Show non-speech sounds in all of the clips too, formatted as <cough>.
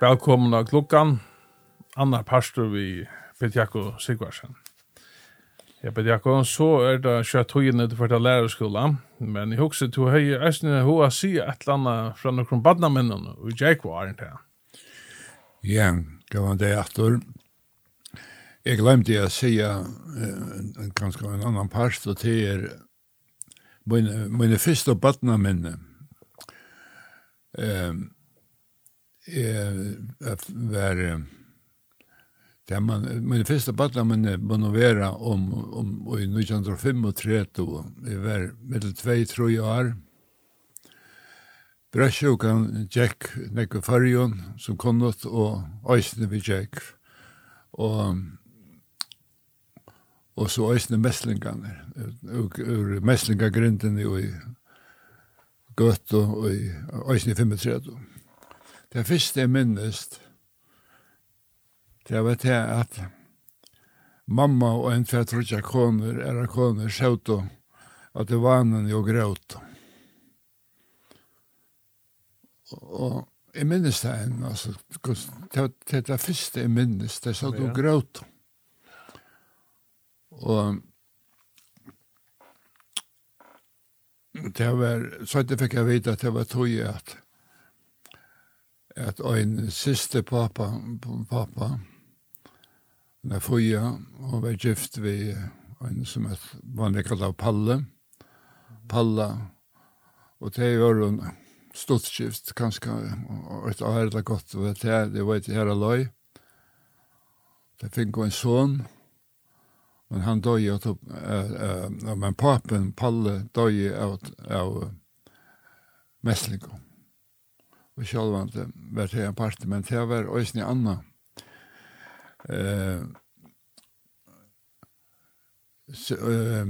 Velkommen av klokkan. Anna pastor vi Petjako Sigvarsen. Ja, Petjako, så er det kjøtt høyene til førte lærerskola, men jeg husker til høy æsne hva sier et eller annet fra noen badnamennene, og jeg var ikke det. Ja, det var det etter. Jeg glemte å si ganske en annan pastor til er mine, mine første badnamennene. Um, eh, var det man min första battla men bonovera om om i 1935 då det var mellan 2 3 år. Brøsjokan Jack nekko farjon som konnot og æsne vi Jack og og så æsne og ur messlingagrinden i gøtt og eisne 35 det første jeg minnest, det var det at mamma og en tvær trutja koner, era koner, sjøvto, at det var en jo gråt. Og jeg minnes det en, altså, det er det første jeg minnes, det satt du gråt. Og det var, så jeg fikk jeg vite at det var tog at at ein siste pappa, pappa, han er fria, og var gift vi ein som er vanlig kallet Palle, Palla, og det var en stortskift, kanskje, og et år er godt, og det er det var et her aløy. Det fikk en son, men han døg uh, men papen, Palle, døg av, av meslingon og sjálvand var det en part, men det var òsne anna. Eh, så, eh,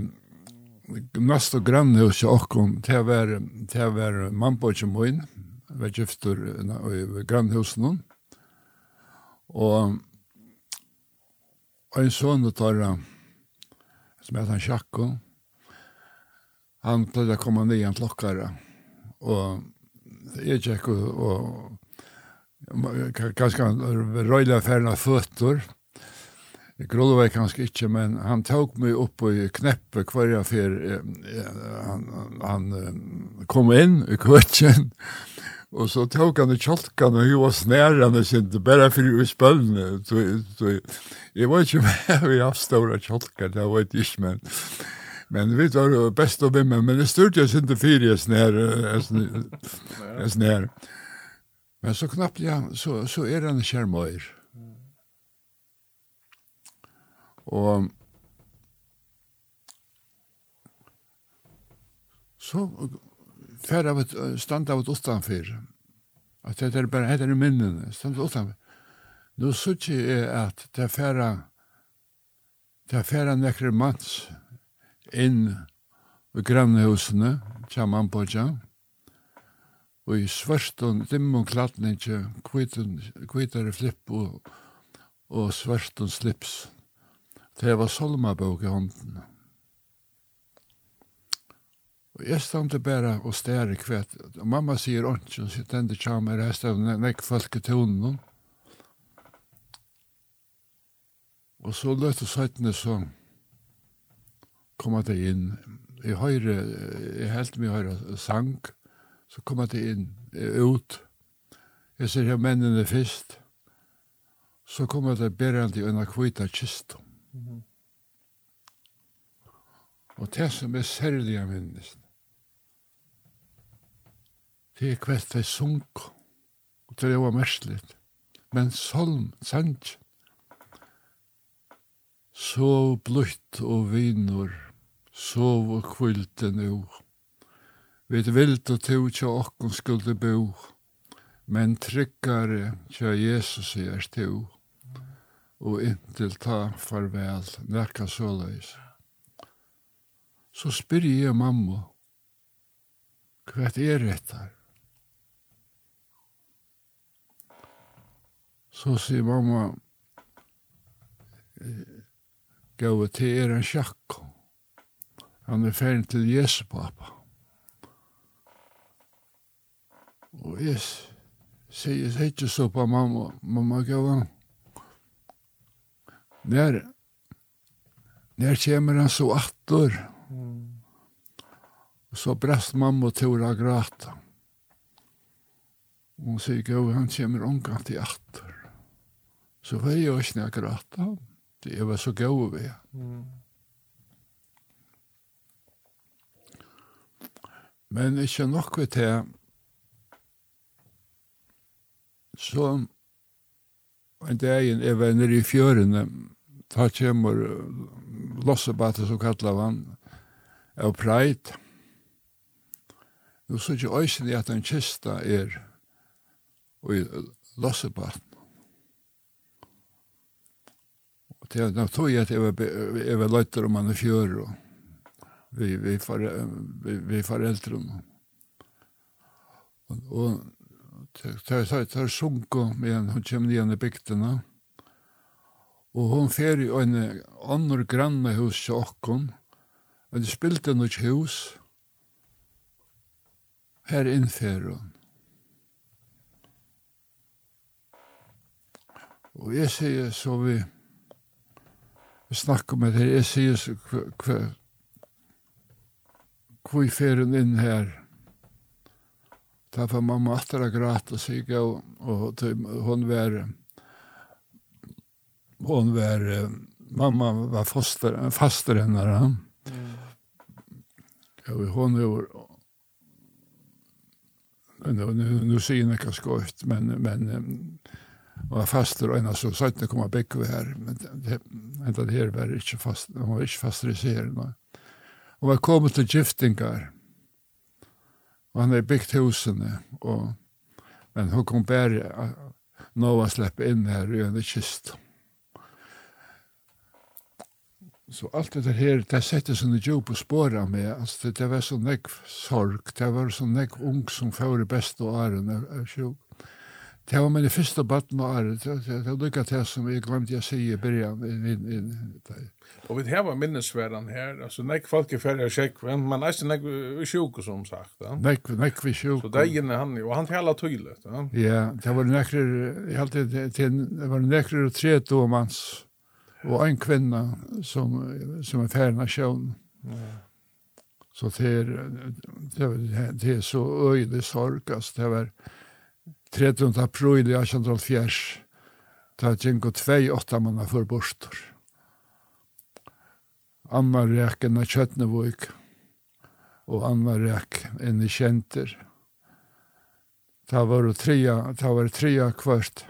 Nast og grann hos okkon, det var, det var mannbogjen min, var giftur i grannhusen hon. Og en og tarra, som heter han Sjakko, han pleide å komme ned i en klokkare, og jeg tjekk og, og ganske røyla færna føtter. Grollo var kanskje ikke, men han tok meg opp i kneppet hver jeg fyr. Han, han kom inn i kvøtjen, og så tok han i kjolkan og hun var snærende sin, bare for i spølne. Så, så jeg var ikke med vi har store kjolkan, det var ikke, men... Men vi tar jo best å vimmen, men det styrte jeg ikke fire jeg snær, jeg snær. Men så knappt ja, så, så er han skjermøyer. Og så fer av et stand av et utanfyr. At det er bare, det er minnen, stand av utanfyr. Nå sier jeg at det er færre, det er færre nekker manns, inn ved grannhusene, kjaman på tja, og i svørst og dimm og klatninge, kvitare flipp og, og svørst og slips. Det var solmabok i hånden. Og jeg stod til bare og stær i kvett. Og mamma sier ånds, og sier sitt tja, kjamer, jeg stod nek folk i tonen. Og så løtte søytene sånn, komma det inn. Jeg høyre, jeg helt mye høyre sang, så koma det inn, ut. Jeg ser her mennene først, så koma det berende i en kvita kist. Mm -hmm. Og det som er særlig av menneskene, det er kvett det sunk, og det er jo merkelig. Men solm, sant, så blutt og viner, sov og kvilte nu. Vi vilt og to tja okkon skulde bo, men tryggare tja Jesus er to, og inntil ta farvel, nekka såleis. Så spyr jeg mamma, hva er dette? Så sier mamma, gå til er en sjakkom. Han er ferdig til Jesu pappa. Og jeg sier jeg ikke så på mamma, mamma gav han. Når, når kommer han så attor, så brast mamma til å gråte. Og hun sier, gav han kommer omgang til attor. Så var jeg også når jeg gråte. Det var så gav vi. Mm. Men ikke nok ved det, så en dagen jeg var nere i fjørene, ta kommer lossebate, som kallar han, av preit. Nå så ikke øysen i at en kista er i lossebaten. Og det er nok tog jeg at jeg var løyter om han i fjør og vi, vi, för, vi, vi föräldrar. Och, och tar tar tar sjunko med en hon kommer ner i bygderna. Och hon fer i en annan granne hus sjokken. Men det spilte något hus. Här infer hon. Og jeg sier så vi, vi snakker med det, jeg sier så hva, hvor fer inn her? Da var mamma atter og sig og og, og hon var, hon var, mamma var foster, faster henne. Mm. Og hon var, nu, nu, nu sier hun ikke skøyt, men, men var faster og en av så satt det kom av bygge her, men det, det, det her var ikke fast, hun var ikke faster i serien og var kommet til giftingar. Og han hadde byggt husene, og, men hun kom bare nå å slippe inn her i en kist. Så alt det her, det sette sånne jobb på spåret med, altså det, det var så negv sorg, det var så negv ung som fører best beste åren er, er sjuk. Det var min første baden og året. Det var lykka til som jeg glemte jeg sier i byrjan. Og vi har minnesverden her, altså nek folk er ferdig og sjekk, men eisen nek vi sjuk, som sagt. Nek, nek vi sjuk. Så det er han, og han tala tydelig. Ja, det var nekrer, jeg halte det var nekrer og tre domans, og en kvinna som, som er ferdig av sjøen. Ja. Så det er, det er så øyelig sorg, altså det var, det 13. april i 1804, gikk og tvei åtta manna for bostor. Anna ræk enn av Kjøtnevåg, og Anna rek enn i Kjenter. Da var det trea, da var det trea kvart,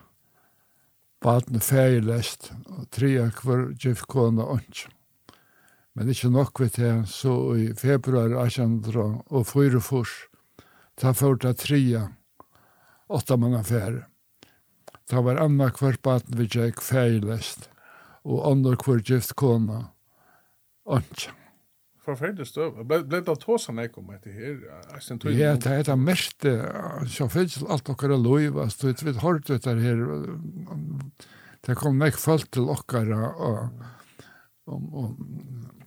baden feilest, og trea kvart gif kona ånds. Men ikkje nok vi til, så i februar 1804, da fyrt det trea, åtta många färre. Det var andra kvar baden vi gick färglest och andra kvar gift kona. Antja. Forferdelig støv. Ble, det tås han ikke om etter her? Ja, det er det mest. Så finnes alt dere lov. Altså, vi har hørt det her. Det kom nek folk til dere. Og, og, og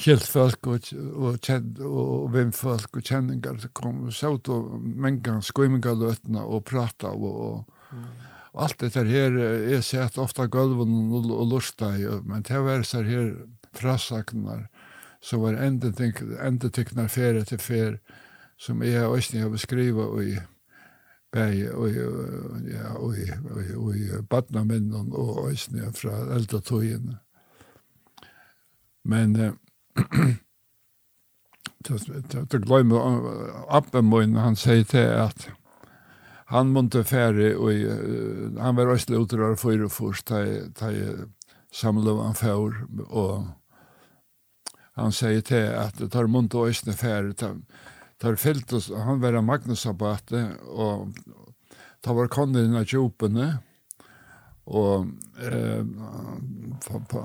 Kjelt folk og, og, kjent, og vimfolk og kjenningar som kom og sjått og mengan skoimingaløtna og prata og, og, mm. og alt dette her er sett ofta gulven og, og lusta men det var så her frasaknar som var endetiknar ferie til ferie som jeg har også har beskrivet og i bæg og ja, og i, og i, badnaminnen og også fra eldre togene. Men Du glömmer appen min, han säger till att han måste färre och han var röstlig utrör för och först ta samlade han för och han säger till att tar måste östna färre tar fält han var Magnus abate och tar var kondina tjopene och Og eh,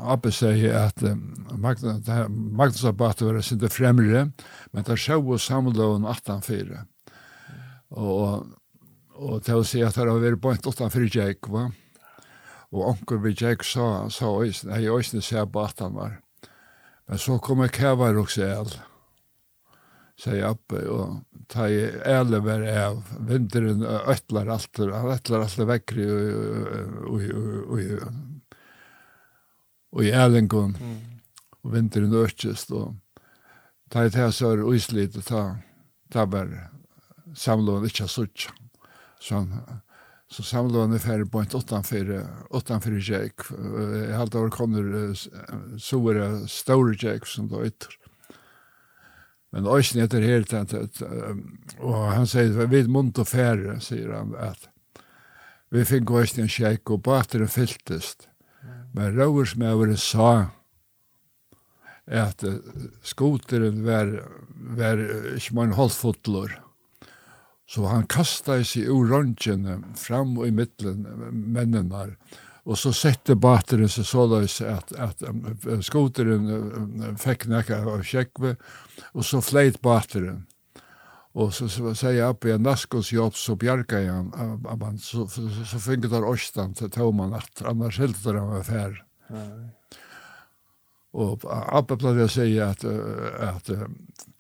Abbe sier at eh, Magnusabbatet var sin det fremre, men det sjå og samloven 18-4. Og, og til å si at det har vært bønt 18-4 Jake, va? Og onker vi Jake sa, sa Øysen, jeg Øysen sier på 18 var. Men så kommer Kævar og Sel, sier Abbe, og ta i ele ver av vinteren ötlar alt han ötlar alt vekkri og og og i älengon og vinteren örtjes og ta i tæs er uislit og ta ta ber samlån ikkje sutt så så samlån er färre på ett åttan för åttan för jag jag kommer så var det store stora som då ytter Men Øysten heter helt annet, og han sier, vi munt og færre, sier han, at vi fikk Øysten en kjekk, og bateren fyltest. Men Rauersmøveren sa at skoteren var, var ikke man halvfotler, så han kastet seg ur røntgen fram og i midtelen mennene, Og så sette bateren seg så løs at, at skoteren fikk nekka av kjekve, og så fleit bateren. Og så, så sier jeg oppe, en naskos jobb, så bjerga jeg han, så, så, så finket han årstan til tåman at annars hilder han var fær. Og Abbe pleide å si at, at, at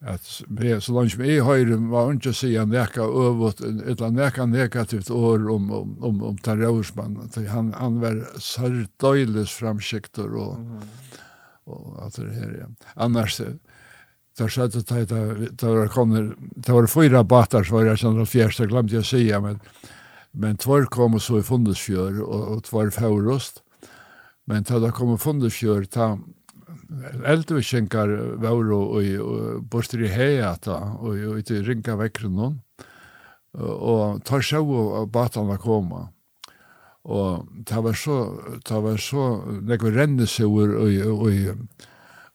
at med, så langt som jeg høyre var ikke å neka han nekka øvått, eller nekka negativt år om, om, om, om terrorismen. Han, han var sardøyles framskikter og, mm -hmm. og at det her, ja. Annars, där så att det det var kommer det var fyra batar, så var jag sen den första glömde jag säga men men två kom så i Fundesfjör och och två fårost men då det kom i Fundesfjör ta eldvisjengar var og borster i heiata og ute i ringa vekkren noen og tar sjau og batan var koma og ta var så ta var så nekve rennesjauer og og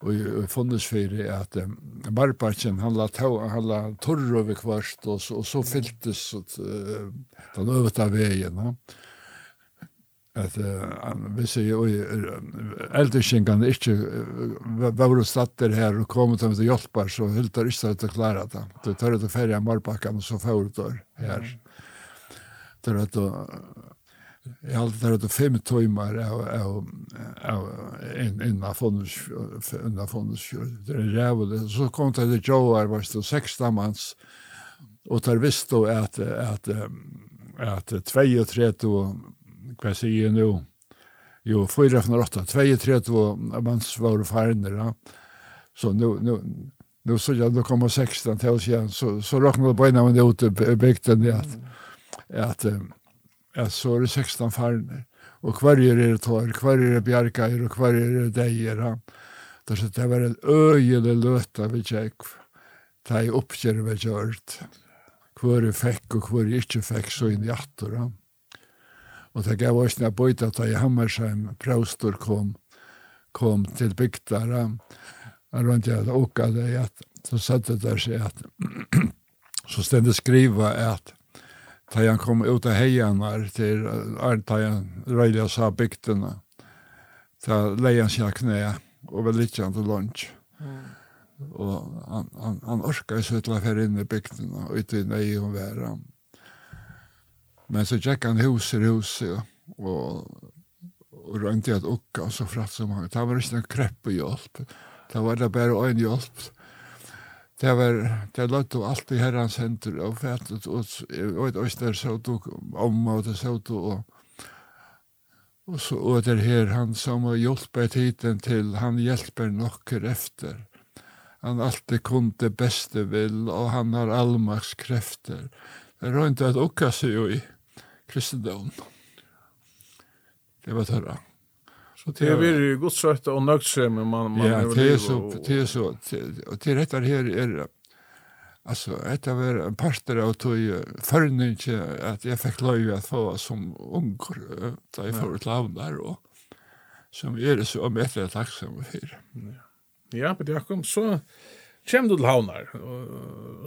og funnes fyrir at um, Barbakken, han la, tå, han la torr over kvart, og så, og så fylltes den øvete veien. Ja at uh, vi sier jo er ikke var og statter her og kom til å hjelpe så hylte er ikke til å klare det. Du tar ut å ferie av Marbakken og så får du her. Det er at jeg har alltid tatt fem timer av inn innan fondskjøret det er rævlig. Så kom det til Joar var det seks dammans og tar visst då at at at 32 hva sier jeg nå? Jo, 4-8, 408, 32 mans var farner, ja. Så nå, nå, nå så jeg, nå kommer 16 til oss igjen, så, så råkner det en av det ute i bygden att, at, at så er det 16 farner. Og hver er det tar, kvarger är bjarkar och kvarger är dejer, ja. Så det var en øyelig løte vi tjekk, ta i uppgjär vi er fikk, og hver er ikke fikk, så inn i attor, ja. Og det gav oss en bøyta da i Hammersheim praustor kom, kom til bygdara. Rundt jeg åka det at så satt det der seg at <clears throat> så stendet skriva at da han kom ut av heianar til da han røyla sa bygdene da leian sina knæ og vel litt til lunch. Mm. Og han, han, han orka seg til å fære inn i bygdene og ut i nøy og være. Men så gick han hus i hus och, och rönte att og så fratt som han. Det var ikke någon krepp og hjälp. Det var det bara en hjelp. Det var, det låt och allt i herrans händer och fätet och jag vet inte der så tog om og det så tog och Och så och det her han som har hjälpt tiden till han hjälper nokker efter. Han alltid kunde beste vill och han har allmaks krefter. Det er rundt at att seg jo i kristendom. Det var tørra. Så det är ju gott sött och nöjsam men man man Ja, det er så det er så och det rätta här är alltså det var en pastor av tog förnyelse att jag fick lov att få som ung da jeg för ett lavn där och som är det så mycket takksomme for. Ja, men det kom så Kjem du til havnar,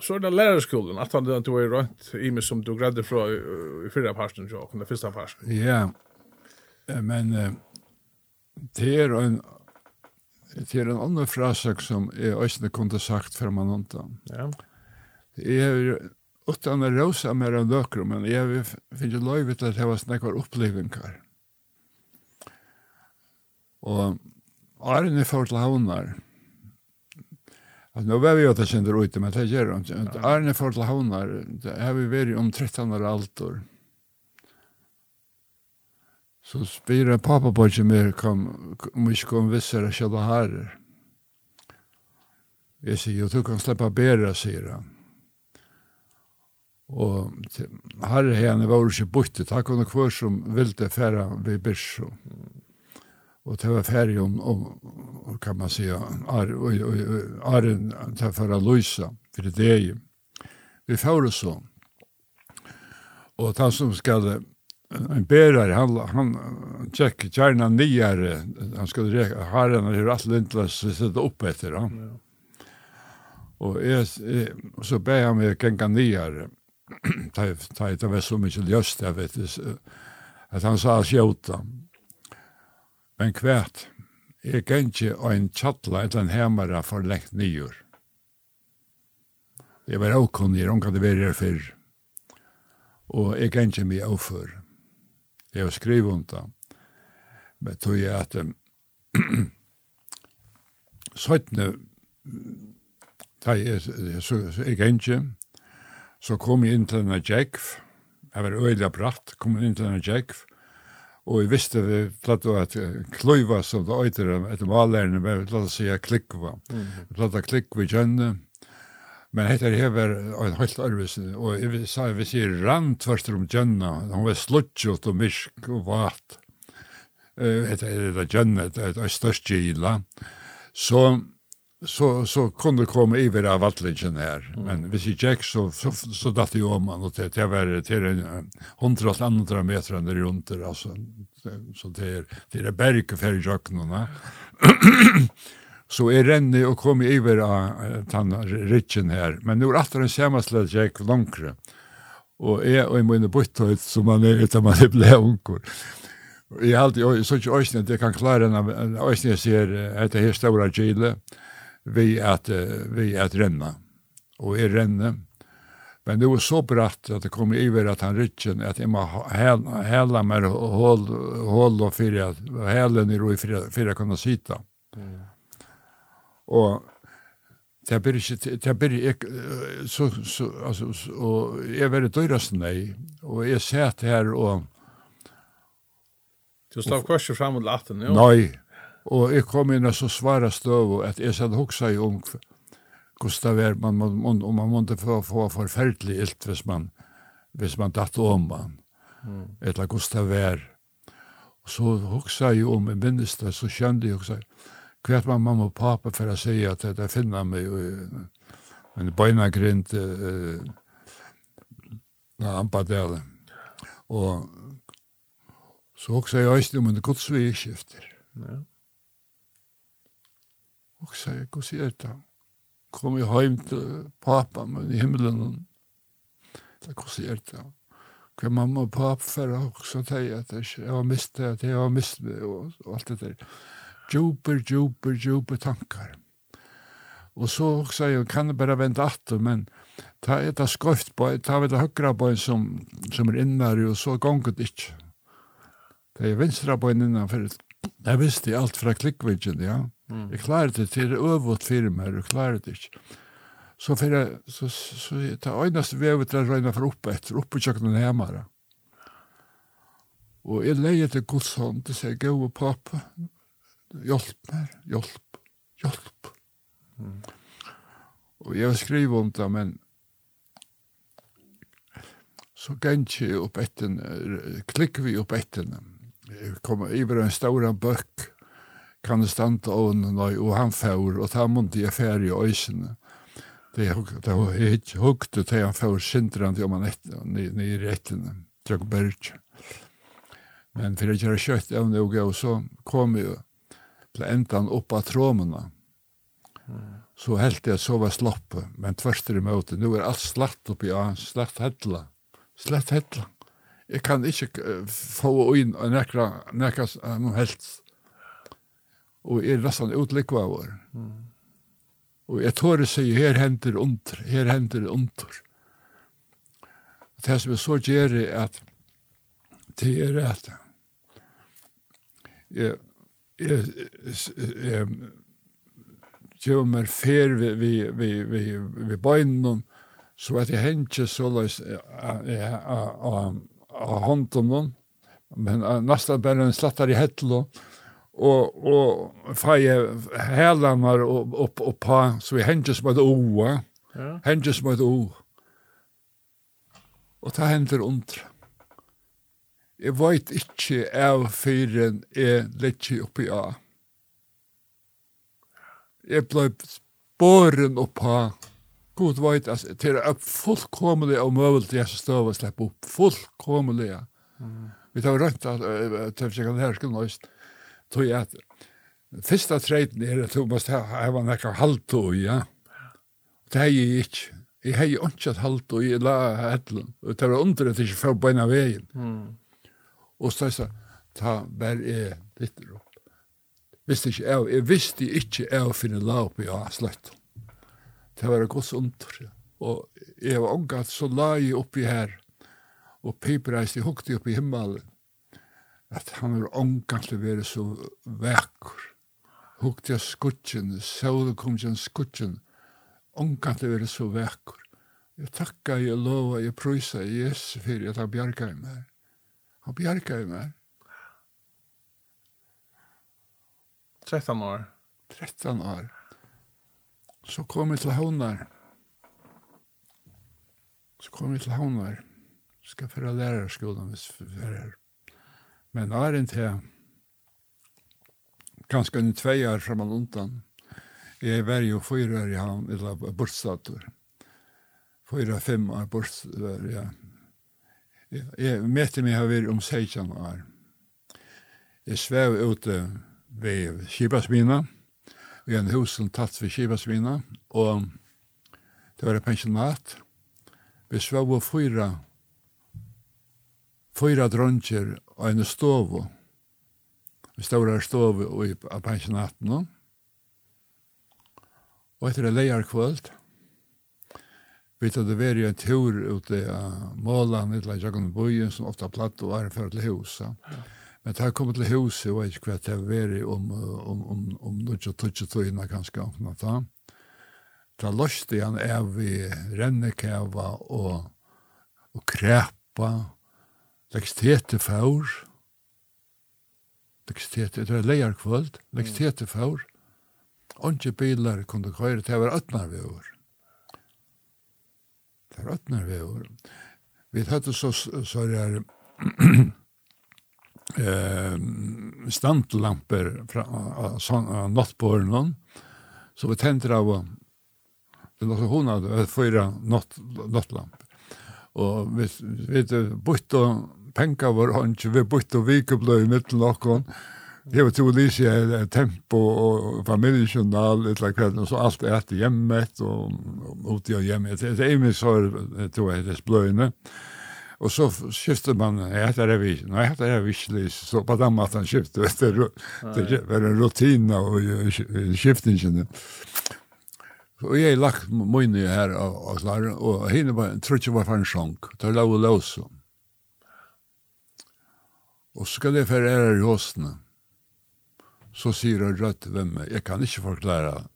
så er det lærerskolen, at han du er rønt i meg som du gredde fra i fyrra parsten, jo, den fyrsta parsten. Ja, men det er en det er en annen frasak som jeg også kunne sagt for man undan. Ja. Jeg har utan å rosa mer enn døkru, men jeg har finnet til at jeg var snakkar opplevingar. Og Arne får til havnar, Alltså nu var vi åt att kända ut men det gör inte. Arne får till havnar, det har vi varit om 13 år allt år. Så spira pappa på ikke mer kom, om vi ikke kom vissare kjalla herrer. Jeg sier, jag tror kan släppa bedre, sier han. Og herre henne var ikke borte, takk og kvar som ville fære ved Birsjå. Mm. Och det var färg om, om kan man säga, ar, och, och, arren för att lösa, för det är ju. Vi får det så. Och han som skall, en bärare, han, han check gärna nyare, han skulle räkna, herren har ju allt lindlöst sätta upp efter han. Ja. Och jag, så ber han mig gänga nyare. Det <clears throat> var så mycket löst, jag vet, att han sa att skjuta. Mm Men kvært, jeg kan ikke en tjattla etter en hemmere for lengt nyår. Jeg var avkunnig, hun kan det være her før. Og jeg kan ikke mye avfør. Jeg har skrivet om det. Men tog jeg at søttene, da jeg kan ikke, så kom jeg inn til denne Jekv, jeg var øyelig bratt, kom jeg inn til denne Jekv, Og jeg visste vi platt at kløyva som det øyter etter malerne, men vi platt å si klikva. Vi platt å klikva i kjønne. Men hette hever en helt arvis, og jeg sa vi sier rand først om kjønna, han var slutjot og mysk og vat. Hette er det kjønne, det er størst gila. Så så så kunde komma över av vattlinjen här mm. men hvis jag gick så så, så datt det om man och det det var till en 100 andra meter under runt där alltså så det är det är berg för jöknarna <clears throat> så är renne och kom över av ritchen här men nu åter en sammanslad Jack långre och är och i mina bottar som man är utan man är blånkor Jeg har alltid, så ikke øyne, det kan klare en av øyne jeg ser, etter her stora gile, vi at vi at renna og er renne men det var så bratt at det kom iver at han rycken att Emma hälla med håll håll och fyra hällen i ro fyra fyra kunna sitta mm. og Det blir ikke, det blir ikke, så, så, altså, så, og jeg var det nei, og jeg sett her og... Du stav korset fram mot latten, jo? Nei, Og jeg kom inn og så svara støv, at jeg satt hoksa i ung, hvordan det man, man, og man måtte få, få forferdelig ilt hvis man, hvis man datt om man, mm. eller hvordan det var. Og så hoksa jeg om, jeg minnes det, så kjente jeg hoksa, hva man mamma og pappa for å si at det finner meg, i men beina grint, uh, na. Og så hoksa jeg også om en godsvigskifter. Ja og sa jeg, hva sier det? Kom jeg hjem til pappa men i himmelen. da hva sier det? Hva mamma og pappa for å også til at jeg har mistet at jeg har mistet det, og, og alt det der. Djuper, djuper, djuper tankar. Og så sa jeg, kan jeg bare vente atter, men ta et av skøft på, ta et av høyre på en som, som er innmari, og så gonger det ikke. Det er venstre på en innanfor. Jeg visste alt fra klikkvidgen, ja. Mm. Jeg klarer det til det øvått firmaer, jeg klarer det ikke. Så for jeg, så, så, så jeg tar øynest vevet til å røyne for oppe etter, oppe kjøkkenen hjemme. Og jeg leier til Guds hånd, det sier, gå og pappa, hjelp meg, hjelp, hjelp. Mm. Og jeg skriver om det, men så gikk jeg opp etter, klikker vi opp etter, jeg kom over en stor bøkk, kan det stande ån nøy, og han fær, og ta mundi jeg færre i øysene. Det var hukte til han fær sindrande om han i rettene, tjekk berg. Men for jeg kjører kjøtt evne og gav, så kom jeg til endan opp av tråmene. Så helt jeg så var sloppe, men tverster i møte, Nå er alt slatt oppi, ja, slatt hedla, slatt hedla. Jeg kan ikke uh, få inn nekra, nekra, uh, noe helt og er nesten utlikva av år. Mm. Og jeg tår å si, her hender under, her hender under. Det som jeg så gjør er at det er at jeg, jeg, jeg, gjør meg fer vi, vi, vi, vi, vi bøynen så at jeg hender så løs av hånden, men nesten bare en slattar i hettel og og og feie helanar og opp og på så vi hendes med o Ja. Hendes med o. Og ta hender under. Jeg veit ikkje av fyren er lekki oppi a. Jeg blei boren oppa. God veit, altså, til er fullkomelig og møvelt jeg som støv og slepp opp. Fullkomelig. Mm. Vi tar rønt at, at, at, at, at, nøyst. at, tog jeg at første treiten er at du måste hava nekka halto i, ja. Det er jeg ikke. Jeg har jo ikke at halto i, la etlen. Det var under at jeg ikke får beina veien. Mm. Og så sa, ta bær er litt råd. Visste ikke jeg, jeg visste ikke jeg å finne la opp i ja, slett. Det var gos under. Og jeg var omgatt så la jeg oppi her, og pipreist jeg hukte oppi himmelen at han er å være så vekkur. Hukte jeg skutjen, sjåle kom jeg skutjen, omgantlig veri så vekkur. Jeg takka, jeg lova, jeg prøysa Jesus for jeg tar bjarga i meg. Han bjarga i meg. 13 år. 13 år. Så kom jeg til Havnar. Så kom jeg til Havnar. Skal fyrir lærerskolen hvis vi er her. Men er en til ganske en tvei år frem og undan. Jeg var jo fyra år i havn, eller bortstator. Fyra, fem år bortstator, ja. Jeg møtte meg her om 16 år. Jeg svev ute ved Kibasmina, i en hus som tatt ved Kibasmina, og det var et pensjonat. Vi svev og fyra, fyra dronger en stov. Vi en her stov i pensjonaten. Og etter det leier kvöld, vi tatt det veri en tur ute i Målan, et eller annet bojen, som ofta platt og er for til huset. Ja. Men det har kommet til huset, og jeg vet ikke hva det har vært om, om, om, om noe tutsi tøyene, kanskje, om noe da. Da løste han av i rennekæva og, og krepa, Lekstete faur. Lekstete, det var leier kvöld. Lekstete faur. Onge bilar kunde køyre, det var ötnar vi over. Det var ötnar vi over. Vi hadde så, så er det eh, standlamper av nattbåren, så vi tenter av det låter hon hadde fyra nattlamper. Og vi, vi bytte penka var hans, vi bytte vikebløy i middelen okkon, Jeg var til Alicia Tempo og familjejournal, et eller kveld, og så alt er etter hjemmet og, ute og hjemmet. Det er min sår, tror jeg, det bløyene. Og så skifter man, jeg heter det vi, nei, jeg heter det vi ikke så på den måten skiftet, det er en rutina og skiftingene. Og jeg lagt mye her og klare, og henne var, tror ikke var for en sjank, det var lov og lov. Og så skal jeg fære ære i hosene. Så sier en rødt hvem jeg, kan ikke forklare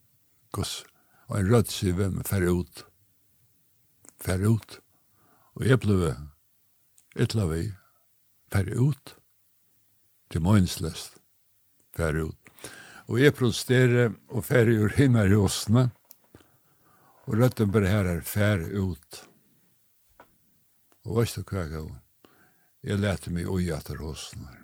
hvordan. Og en rødt sier hvem fære ut. Fære ut. Og jeg ble etla vi fære ut til møgnsløst. Fære ut. Og jeg protesterer og fære ur himmel i håsene. Og rødten bare her er fære ut. Og hva er det hva jeg Jeg lette meg ui etter hosene.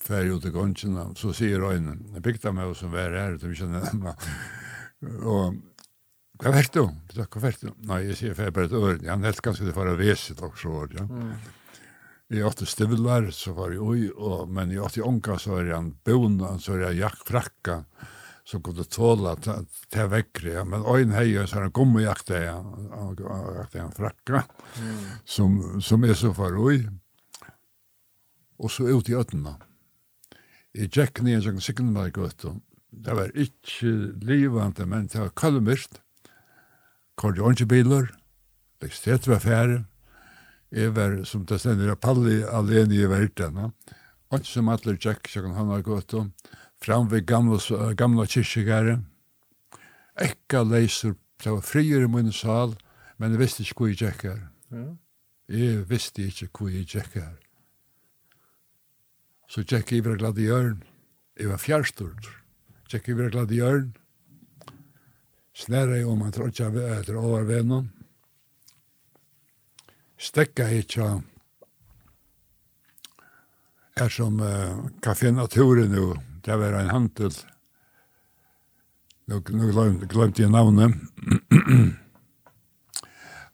Færre ut i gonsjene, så sier øynene, jeg bygde meg som vær her, du kjenner dem, Og, hva vært du? Hva vært du? Nei, jeg sier færg bare et øre, Jeg helt ganske det var veset også, ja. Mm. Jeg åtte stivlar, så var jeg ui, og, men jeg åtte unga, så var jeg en bona, så var jeg jakkfrakka som kunde tåla ta vekkri, ja. men øyn hei så han kom och jakta ja jakta en frakka, mm. som som är så för ui, och så ut i ötterna i jack ner så kan mig gott det var inte livande men det var kalmist kallade inte bilar det stod var färre Jeg var, som det stender, palli alene i verden. Og som alle tjekk, så kan han ha gått om fram ved gamla, gamla kyrkjegare. Ekka leiser, det var frier i min sal, men jeg visste ikke hvor jeg gikk her. Ja. Jeg visste ikke hvor jeg gikk her. Så gikk jeg over glad i hjørn. Jeg var fjærstort. Gikk jeg over glad i hjørn. Snæra jeg om han trodde jeg etter overvennom. Stekka jeg ikke er som uh, Café naturen nå det var en handel. Nå, nu glemte, glemte jeg navnet. <clears throat>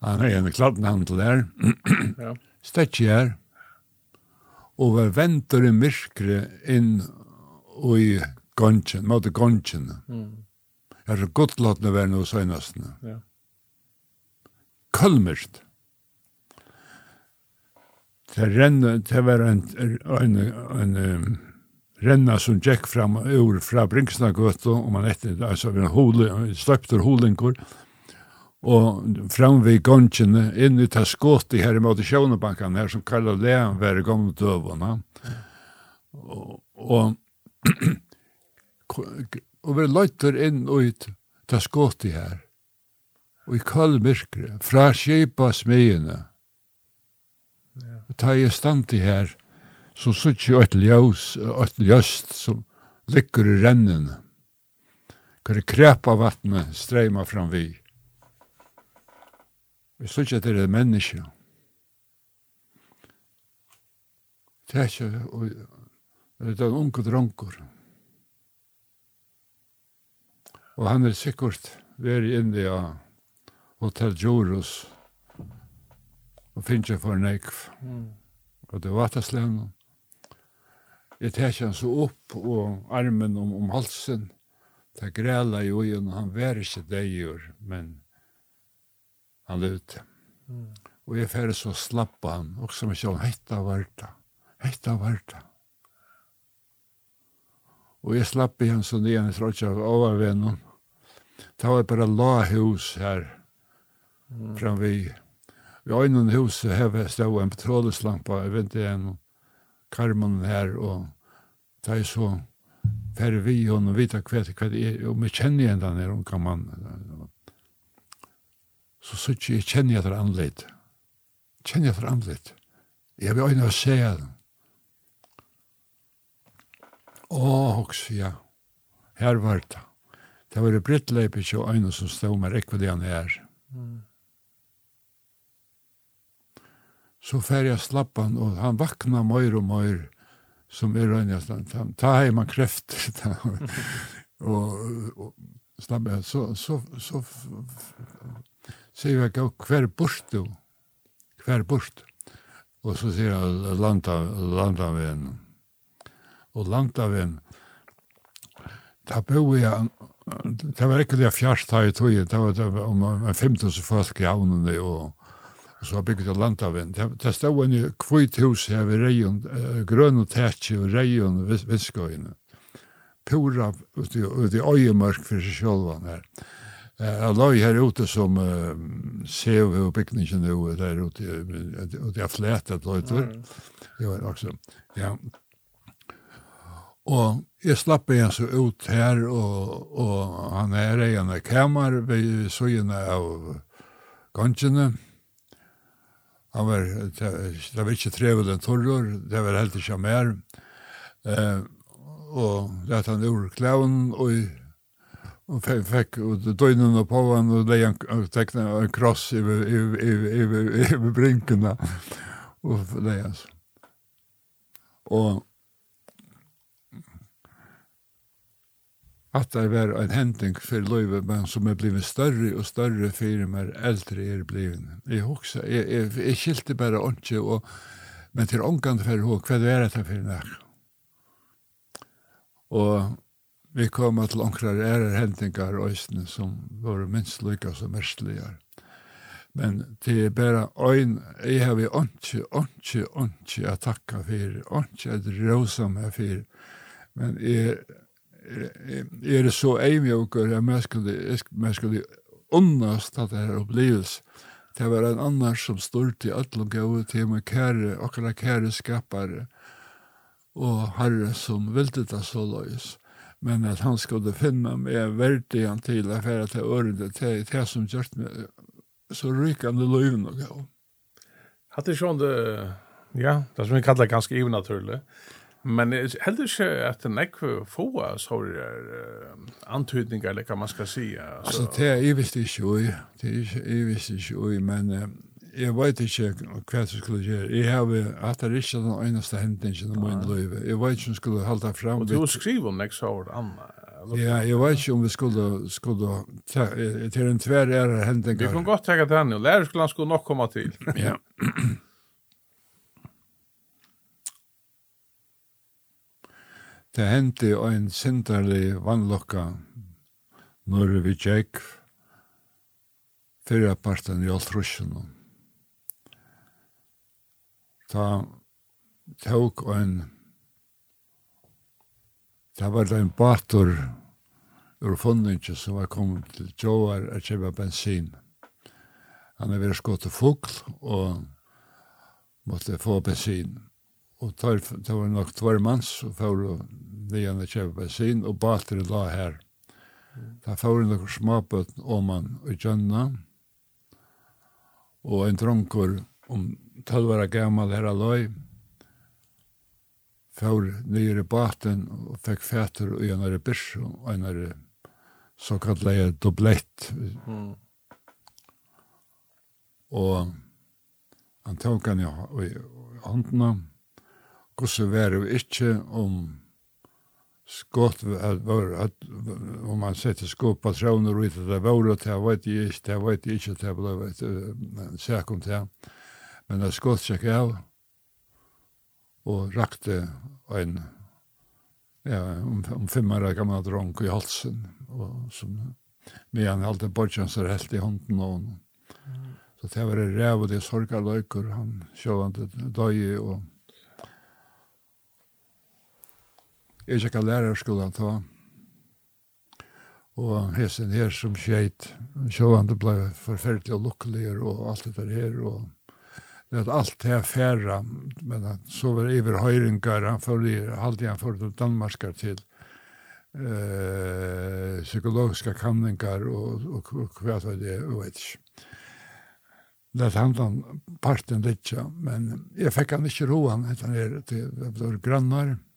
Han har en kladdenhandel der. <clears throat> ja. Stetsi her. Og var venter i myrkere inn i gonsjen, måtte gonsjen. Mm. Jeg er så godt låtende være noe søgnastene. Ja. Kølmyrst. Det renner, det var en, en, en, en renna som gikk fram ur fra Bringsnagøtta, og man etter, altså, vi hole, sløpter holingur, og fram ved gongene, inn i ta skåti her i måte sjånebankan her, som kallar Lean være i gamle døvana. Og, og, og vi løyter inn og ut ta skåti her, og i kall myrkre, fra kjepa smyene, Ja. Ta i her, så sitter jo et ljøs, et ljøst som ligger i rennen. Hvor det krep av vattnet streyma fram vi. Vi sitter at det er menneske. Det er ikke, og det er en unge dronker. Og han er sikkert veri inne i Hotel Jorus og finnes jeg for nekv. Mm. Og det var til slevnen. Jeg tar han så opp og armen om, om halsen. Det græla jo i henne, han var ikke deigur, men han levde. Mm. Og jeg fer så slappa han, og som jeg sjån, hetta varta, hetta varta. Og jeg slappa han så nye, jeg tror ikke av overvennen. Det var bare la hus her, mm. fram Vi har innan huset hevet stå en petroleslampa, jeg vet ikke en karmen her, og det er så færre vi og vita hva det er, og vi kjenner igjen den her unga mann, så sier jeg, jeg kjenner etter anledd. Kjenner det anledd. Jeg vil øyne å se den. Å, også, ja. Her var det. Det var det brittleip ikke øyne som stod med rekva det han er. Mm. Så færre jeg slapp han, og han vakna mer og møyre som är rönjastan. Ta, ta man kräft. och, och stabbe, så, så, så säger jag att kvar bort du. Kvar bort. Och så säger jag landa, landa med en. Och landa med en. Ta bo jag Det var ikke det fjerst her i tog, det var om 15 folk i havnene og og så har bygget av landavind. Det det stod en kvitt hus her ved reion, uh, grøn og tætje og reion og viskøyene. Pura ute i øyemørk for seg sjølvan her. Jeg la her ute som uh, ser vi bygningen nå, der ute, og det er fletet løyter. Det var også, ja. Og jeg slapp igjen så ut her, og, og han er igjen i kammer ved søgjene av gongene. Han var, det var ikke trevel en torror, det var helt ikke mer. Eh, og lette han ur klæven, og, og fikk fikk døgnene på han, og det han tekne en kross i, i, i, i, i, i brinkene. Og det, altså. Og at det var en hending for løyve, men som er blivet større og større for mer eldre er blivet. Jeg husker, jeg, jeg, jeg skilte bare ikke, og, men til ångan for henne, hva det er det for meg? Og vi kom til ångrar ærer hendingar øysene som var minst lykka som merstligar. Men det er bare øyn, jeg har vi åndsje, åndsje, åndsje å takka for, åndsje å rosa meg for, men jeg er det så eimjøker at man skulle, man skulle unnast at det her opplevelse. Det var en annars som stort i ötlom gau til med kære, okkara kære skapare og herre som vilde det så løys. Men at han skulle finne meg verdig han til affæra til ørende til det som gjørt meg så rykande løyven og gav. Hatt det sånn det, ja, det som vi kallar ganske ivnaturlig. Ja Men heller ikke at den ikke få så antydninger, eller hva man skal si. Altså, det er jeg visst ikke ui. Det er ikke, jeg visst ikke ui, men jeg vet ikke hva jeg skulle gjøre. Jeg har hatt det ikke den eneste hendingen om min liv. Jeg vet ikke om jeg skulle holde fram. Og du skriver om ikke så Anna. Ja, jeg vet ikke om vi skulle, skulle ta, til en tverre hendingar. Vi kan godt tenke det her nå. Lærerskolen skulle nok komme til. Ja. <clears throat> Det hendte ein sinterlig vannlokka når vi tjekk fyrir parten i Altrusjen. Ta tåk ein ta var en bator ur fundinje som var kommet til Joar a kjøpa bensin. Han er vært skått til fugl og måtte få bensin og tar, det var nok tvær manns, og får vi igjen å kjøpe bensin, og bater la her. Da får vi noen småbøtten om man og kjønna, og en dronkur om tølvara gammal her aløy, får nye i baten og fikk fætur og enare byrs og enare såkallet dublett. Mm. Og han tok han i håndene, hvordan var det ikke om skott at var at om man sätter skott på troner och det var det jeg vet ikke, inte vet inte att det blev ett om det. men det skott seg av og rakte en ja om om fem år gammel dronk i halsen og som med han alltid hade er helt i hånden og så det var det räv och det sorgar lökor han sjövande døy og Jeg gikk av lærerskolen ta. Og hesten her som skjeit, sjående ble forferdelig og lukkelig og alt det der her. Og det er alt det er færa, men så var det iver høyringar, han følger, halte han for danmarskar til eh, psykologiska kanningar og, og, og hva var det, jeg vet ikke. Det handla om parten litt, men jeg fikk han ikke roan, etter han er til, det var grannar, og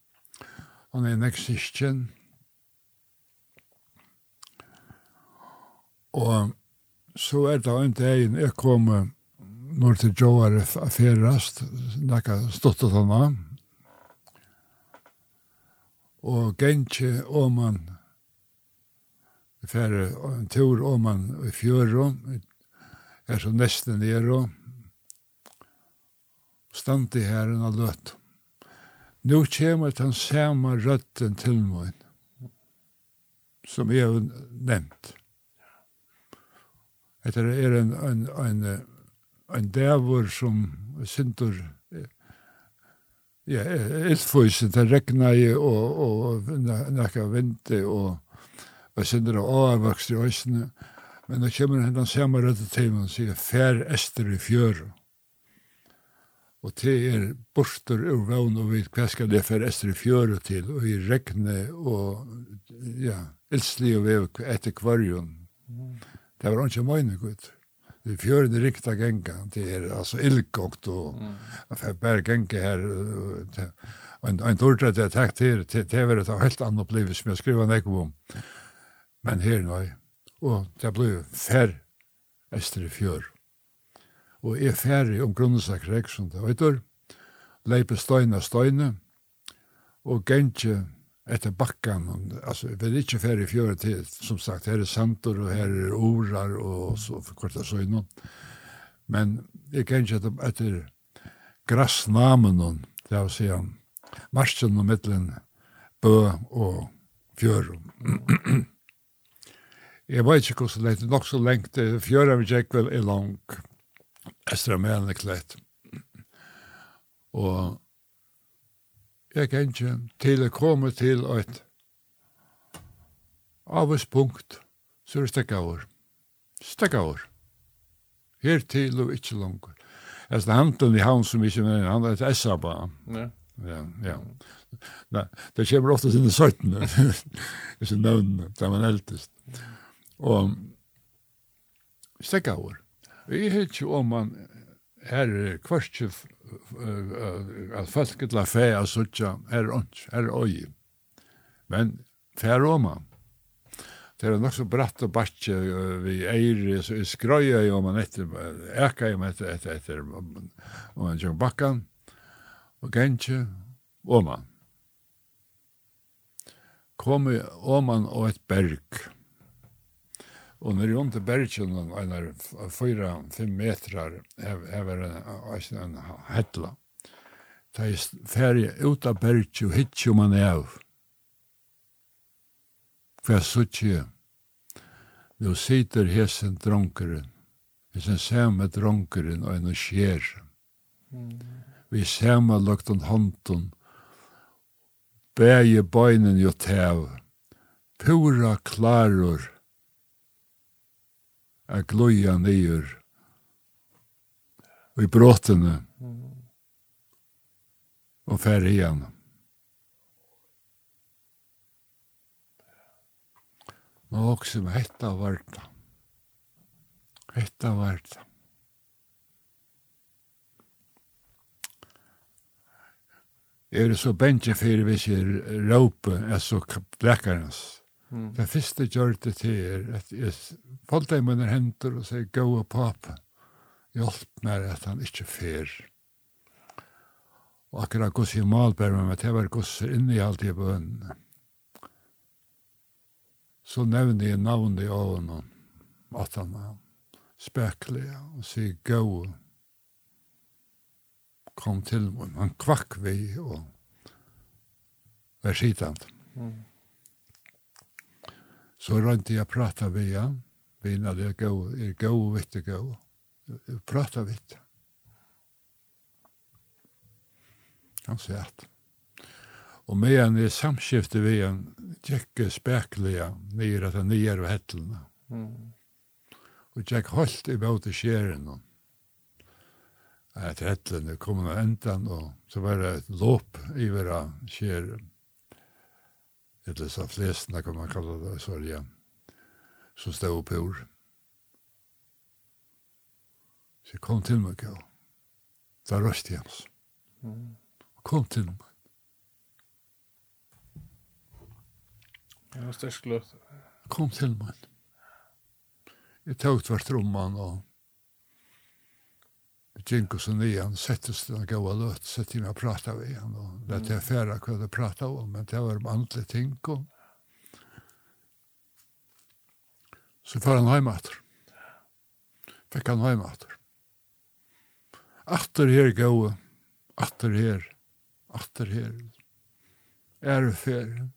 Han er en eksistjen. Og så er det en dag jeg kom når til Joar Ferast, nekka stått han av. Og om man fer en tur Åman i fjøro, er så nesten nere, stand her herren av løtt nu kommer den samme røtten til meg, som jeg har nevnt. Det er en, en, en, en dæver som synder ja, ildføysen, det regner jeg, og, og nekka vinter, og, og synder og avvokst i øsene, men da kommer den samme røtten til meg, og sier, fær ester i fjøret og te er borster ur vogn og vid hva skal det for estre fjøre til, og i regne og ja, eldsli og vev etter kvarjon. Det var ikke møyne gutt. Det er fjøren det rikta genga, det er altså illkokt og mm. bare genga her. En, en dårdre det er takt her, det var et helt annet opplevelse som jeg skriver en om. Men her nå, og det ble fer estre fjøre og er ferdig om grunnsakrek, som det heter, leipe støyne støyne, og gentje etter bakkan, altså vi er ikke ferdig fjøre til, som sagt, her er santor, og her er orar, og så kvart er søyne, men jeg gentje etter, etter grassnamen, det vil si, han, marsjen og middelen, bø og fjørum. jeg vet ikke hvordan det er nok så lengt, fjørum er ikke vel er langt, Estra Mæne klett. Og jeg kan ikke til å komme til et avspunkt, så er det stekka over. Stekka over. Her til og ikke langt. Jeg stod handen i han som ikke mener, han er et essa bare. Ja. Ja, ja. Nei, det kommer ofte sine søytene, <laughs> disse nøvnene, da man eldest. Og stekka over. Vi hittar ikke om man er kvartje at folk etla fea suttja, er ons, er oi. Men fer om man. Det er nok så bratt og batje vi eir, så jeg skrøya jo man etter, eka jo man etter, etter, etter, og man kjøk bakkan, og gentje, man. Kom i oman og et berg. Og når rundt i Bergen, eller 4-5 metrar, over en, en hetla. Da er ferdig ut av Bergen, og hittir man av. Hva suttje? Nå sitter hesen dronkeren, hesen samme dronkeren, og en skjer. Vi samme lagt om hånden, Bæje bøynen jo tev, pura klarur, a gloja nyer og i bråtene og færre igjen. Nå også med hetta varta. Hetta varta. Er det så bensje fyrir hvis jeg råpe, er så blekkarens. Mm. Det første gjør det til er at jeg falt deg med henter og sier, gå og pappa, hjelp meg at han ikke fer. Og akkurat gos i malbær med meg, det var gos inne i alt i bønnen. Så nevnte jeg navnet i ånden, at han var spekler, og sier, gå og kom til meg. Han kvakk vi og var skitant. Mm. Så rønte jeg prata med han, vinna det gå, er gå og vitt gå. Prata vitt. Han sier at. Og med han i samskiftet vi han, tjekke spekliga nere til nere ved hettelene. Mm. Og tjekk holdt i båt i skjeren. Etter hettelene kom han endan, og så var det låp i vera skjeren eller så flestna kan man kalla det så er sörja som stod på ur. Så jeg kom til meg, Kjell. Da røst Jens. Mm. Kom till mig. Jag var störst Kom til meg. Jeg tog tvert rumman och Jinko og ni han settes til han gav løt, sett inn og prata vi igjen, og det er færa hva det prata om, men det var om andre ting, og så får han heimater. Fikk han heimater. Atter her gaua, atter her, atter her, æreferien,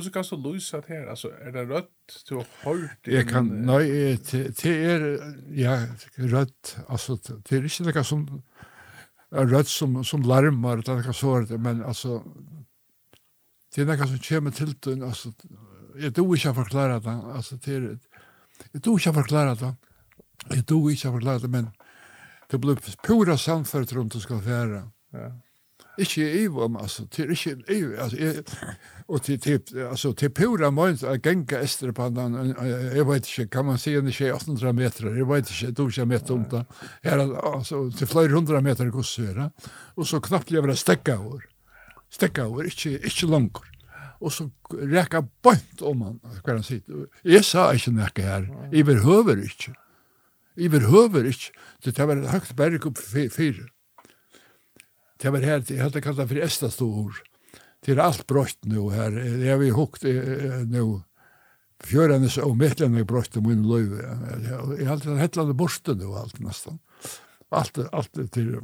Hur ska så lyse det här? Alltså är det rött du har Jag kan, nej det är ja, rött alltså det är inte något som, rött som, som larmar det er så sånt, men alltså det är något som kommer till den, alltså jag tror inte förklara det, alltså det är jag tror inte förklara det, jag tror inte förklara det, men det blir pura samfört runt du ska färra. Ja ikke i om, altså, til ikke i, altså, jeg, og til, til, altså, til pura måned å genka Estrepannan, jeg vet ikke, kan man si en ikke 800 meter, jeg vet ikke, du ikke meter om det, her, altså, til flere hundra meter gossere, og så knappt jeg vil stekka over, stekka over, ikke, ikke langt, og så reka bant om han, hva han sier, jeg sa ikke nekka her, jeg behøver ikke, jeg behøver ikke, det var et høyt berg opp fire, det var her, jeg hadde kallet for Esta Stor. Det er alt brøtt nå her. Jeg har hukt nå. Fjørenes og medlemmene brøtt om min løy. Jeg har alltid hettlande borste nå, alt nesten. Alt, alt til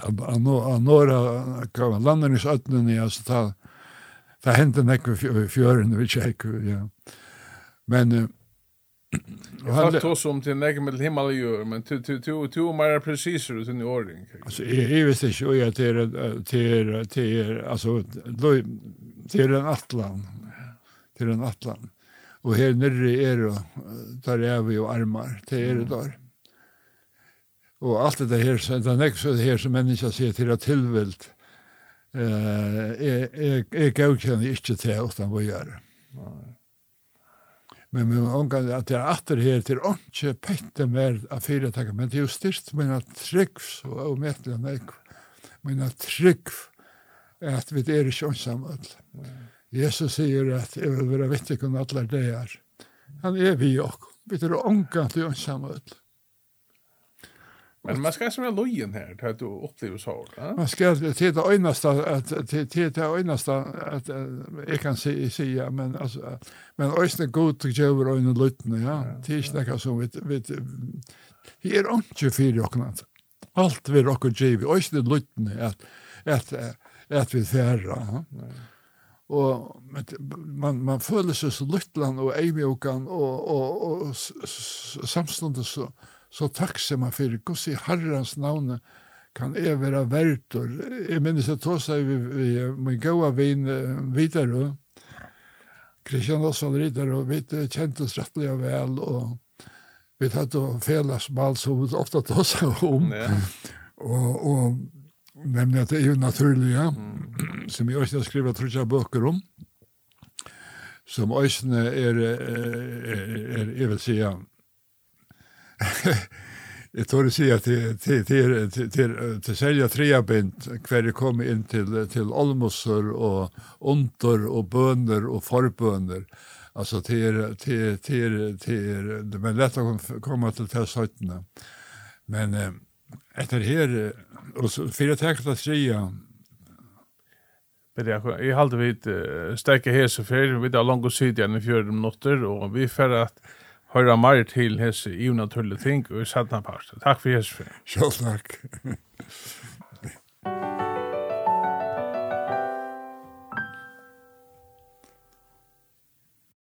Anora, landingsøttene, ja, så ta, ta hentet nekk fjøren, vi tjekk, ja. Men, Jag har tagit som till nägg med himmel och jord, men du till till till mer precis ut i ordning. Alltså jag visst inte och jag till till till alltså till en atlan. Till en atlan. Och här nere är det där är vi och armar till er där. Och allt det här så det nästa så det här som människa ser till att tillvilt eh är är är godkänner inte till utan vad gör. Nej men men ongan att jag åter her til onke pette mer av fyra men det är ju styrst mina og och mätlen mig mina trick at vi är inte ensamma Jesus sier at jeg vil være vittig om alle det er han er vi och vi är ongan till ensamma Men man skal som er lojen her, til at du opplever så. Man skal til det öjnaste til till det öjnaste att jeg kan si, si ja, men altså, men öjsne god til gjøver øyne över ja. Det er ikke noe som vi vi vi er ikke fire åkna. Alt vi råkker givet, og ikke det at, at, at vi færre. Og man, man føler seg så luttland og eimjøkan og, og, og samståndet så, så tacksam för Guds i Herrens namn kan jeg være verdt. Jeg minnes at att då vi, vi min gode vin vidare Christian Osvald Ritter, og vi kjente oss rettelig og vel, og vi hade fällas mal som vi ofta tar om ja. och, och nemlig att det er jo naturlig, ja, mm. som jeg også har skriver trutja bøker om som ösne er, er, er, är jag vill säga <laughs> jag tror det si at til till till till, till sälja trea bind kvar det kom in till till olmosser och ontor och bøner och forbøner, Alltså till till till till det men lätt att til till testhöjterna. Men eh, efter här och så fyra tacklet att säga Men jag, jag halde vid uh, sterke hese för vi da langt siden i fjörde minutter, og vi för at høyra meir til hese i naturlige ting og i sattna parst. Takk for hese. Sjølv takk. <laughs>